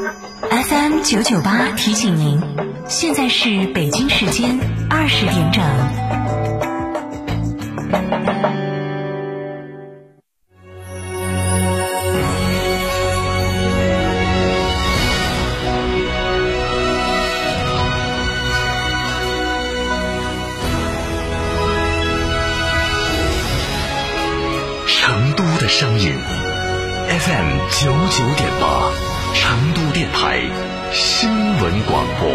FM 九九八提醒您，现在是北京时间二十点整。成都的声音，FM 九九点八，成都电台新闻广播。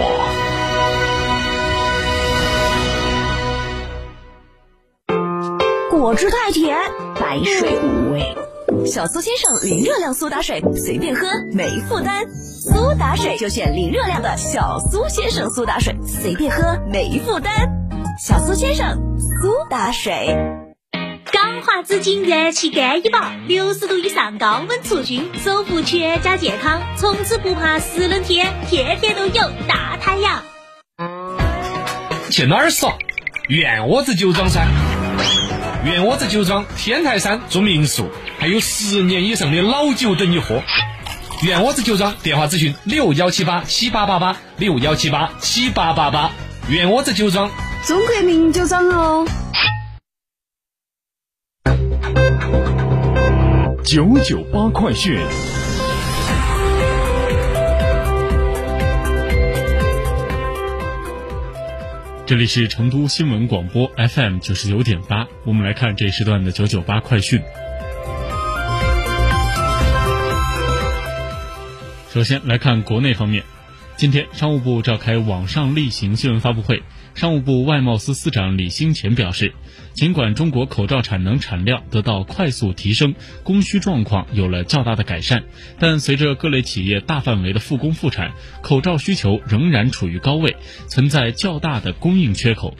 果汁太甜，白水无味。小苏先生零热量苏打水，随便喝没负担。苏打水就选零热量的小苏先生苏打水，随便喝没负担。小苏先生苏打水。华紫金燃气干衣宝，六十度以上高温除菌，守护全家健康，从此不怕湿冷天，天天都有大太阳。去哪儿耍？原窝子酒庄噻。原窝子酒庄天台山住民宿，还有十年以上的老酒等你喝。原窝子酒庄电话咨询六幺七八七八八八六幺七八七八八八。原窝子酒庄，中国名酒庄哦。九九八快讯。这里是成都新闻广播 FM 九十九点八，我们来看这一时段的九九八快讯。首先来看国内方面，今天商务部召开网上例行新闻发布会，商务部外贸司司长李兴前表示，尽管中国口罩产能产量得到快速提升，供需状况有了较大的改善，但随着各类企业大范围的复工复产，口罩需求仍然处于高位，存在较大的供应缺口。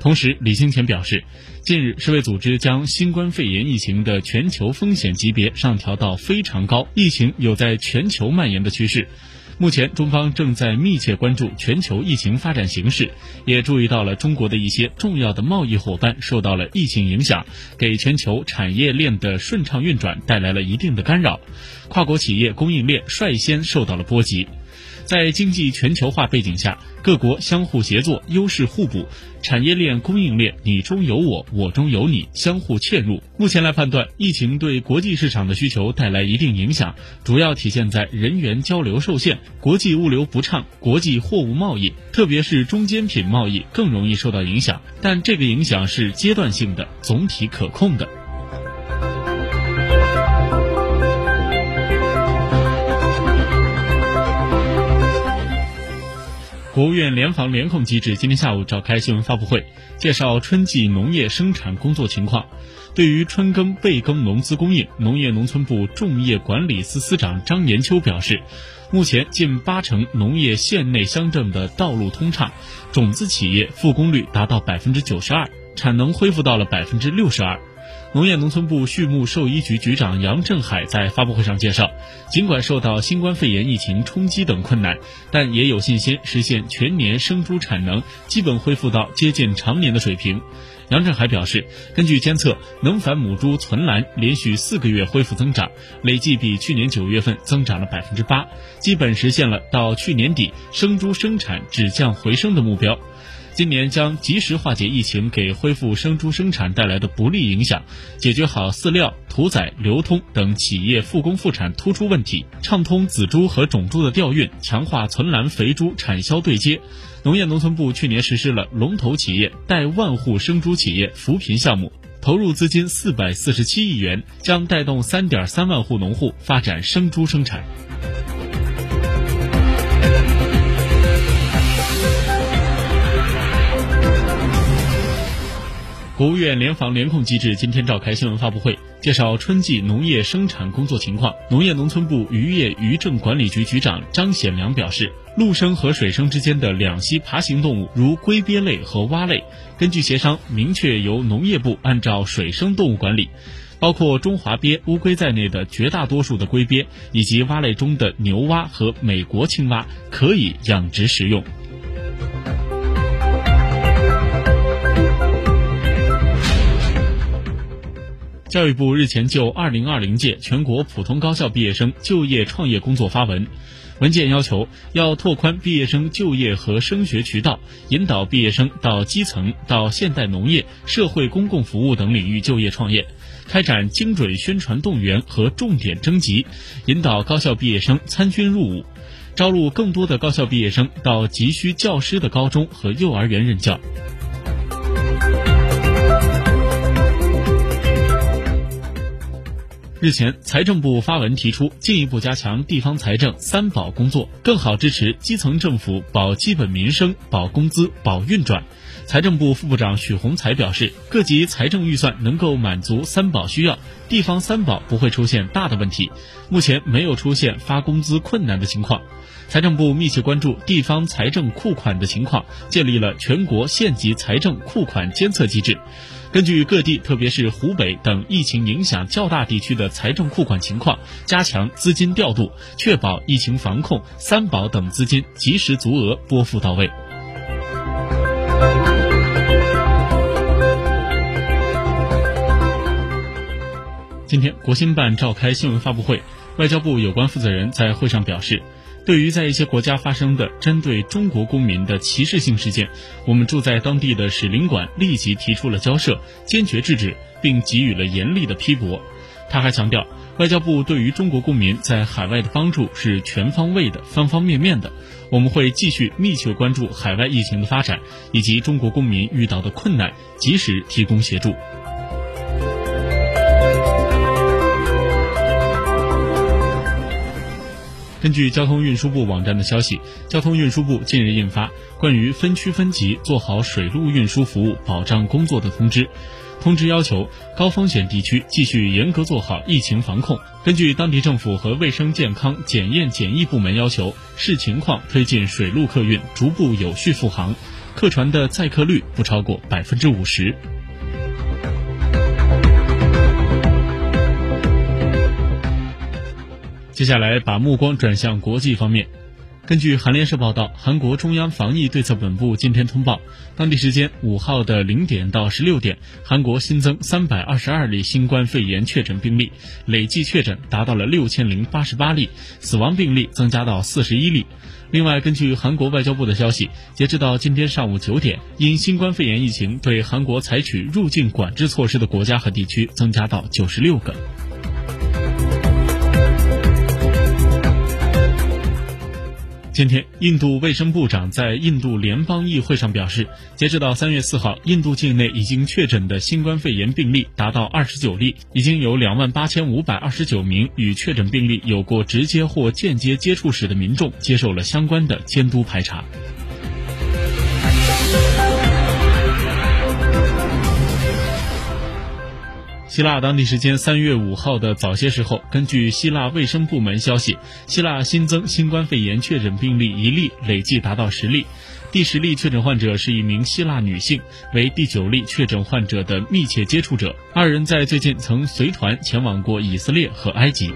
同时，李兴前表示，近日世卫组织将新冠肺炎疫情的全球风险级别上调到非常高，疫情有在全球蔓延的趋势。目前，中方正在密切关注全球疫情发展形势，也注意到了中国的一些重要的贸易伙伴受到了疫情影响，给全球产业链的顺畅运转带来了一定的干扰，跨国企业供应链率先受到了波及。在经济全球化背景下，各国相互协作、优势互补，产业链、供应链你中有我，我中有你，相互嵌入。目前来判断，疫情对国际市场的需求带来一定影响，主要体现在人员交流受限、国际物流不畅、国际货物贸易，特别是中间品贸易更容易受到影响。但这个影响是阶段性的，总体可控的。国务院联防联控机制今天下午召开新闻发布会，介绍春季农业生产工作情况。对于春耕备耕农资供应，农业农村部种业管理司司长张延秋表示，目前近八成农业县内乡镇的道路通畅，种子企业复工率达到百分之九十二，产能恢复到了百分之六十二。农业农村部畜牧兽医局局长杨振海在发布会上介绍，尽管受到新冠肺炎疫情冲击等困难，但也有信心实现全年生猪产能基本恢复到接近常年的水平。杨振海表示，根据监测，能繁母猪存栏连续四个月恢复增长，累计比去年九月份增长了百分之八，基本实现了到去年底生猪生产止降回升的目标。今年将及时化解疫情给恢复生猪生产带来的不利影响，解决好饲料、屠宰、流通等企业复工复产突出问题，畅通仔猪和种猪的调运，强化存栏肥猪产销对接。农业农村部去年实施了龙头企业带万户生猪企业扶贫项目，投入资金四百四十七亿元，将带动三点三万户农户发展生猪生产。国务院联防联控机制今天召开新闻发布会，介绍春季农业生产工作情况。农业农村部渔业渔政管理局局长张显良表示，陆生和水生之间的两栖爬行动物，如龟鳖类和蛙类，根据协商，明确由农业部按照水生动物管理，包括中华鳖、乌龟在内的绝大多数的龟鳖，以及蛙类中的牛蛙和美国青蛙，可以养殖食用。教育部日前就2020届全国普通高校毕业生就业创业工作发文，文件要求要拓宽毕业生就业和升学渠道，引导毕业生到基层、到现代农业、社会公共服务等领域就业创业，开展精准宣传动员和重点征集，引导高校毕业生参军入伍，招录更多的高校毕业生到急需教师的高中和幼儿园任教。日前，财政部发文提出，进一步加强地方财政“三保”工作，更好支持基层政府保基本民生、保工资、保运转。财政部副部长许宏才表示，各级财政预算能够满足“三保”需要，地方“三保”不会出现大的问题，目前没有出现发工资困难的情况。财政部密切关注地方财政库款的情况，建立了全国县级财政库款监测机制。根据各地，特别是湖北等疫情影响较大地区的财政库款情况，加强资金调度，确保疫情防控、三保等资金及时足额拨付到位。今天，国新办召开新闻发布会，外交部有关负责人在会上表示。对于在一些国家发生的针对中国公民的歧视性事件，我们驻在当地的使领馆立即提出了交涉，坚决制止，并给予了严厉的批驳。他还强调，外交部对于中国公民在海外的帮助是全方位的、方方面面的。我们会继续密切关注海外疫情的发展以及中国公民遇到的困难，及时提供协助。根据交通运输部网站的消息，交通运输部近日印发关于分区分级做好水路运输服务保障工作的通知。通知要求，高风险地区继续严格做好疫情防控，根据当地政府和卫生健康检验检疫部门要求，视情况推进水路客运逐步有序复航，客船的载客率不超过百分之五十。接下来，把目光转向国际方面。根据韩联社报道，韩国中央防疫对策本部今天通报，当地时间五号的零点到十六点，韩国新增三百二十二例新冠肺炎确诊病例，累计确诊达到了六千零八十八例，死亡病例增加到四十一例。另外，根据韩国外交部的消息，截止到今天上午九点，因新冠肺炎疫情对韩国采取入境管制措施的国家和地区增加到九十六个。今天，印度卫生部长在印度联邦议会上表示，截止到三月四号，印度境内已经确诊的新冠肺炎病例达到二十九例，已经有两万八千五百二十九名与确诊病例有过直接或间接接触史的民众接受了相关的监督排查。希腊当地时间三月五号的早些时候，根据希腊卫生部门消息，希腊新增新冠肺炎确诊病例一例，累计达到十例。第十例确诊患者是一名希腊女性，为第九例确诊患者的密切接触者。二人在最近曾随团前往过以色列和埃及。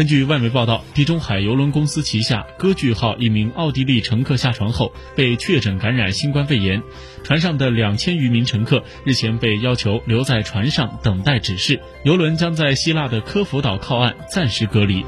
根据外媒报道，地中海邮轮公司旗下“歌剧号”一名奥地利乘客下船后被确诊感染新冠肺炎，船上的两千余名乘客日前被要求留在船上等待指示，邮轮将在希腊的科孚岛靠岸暂时隔离。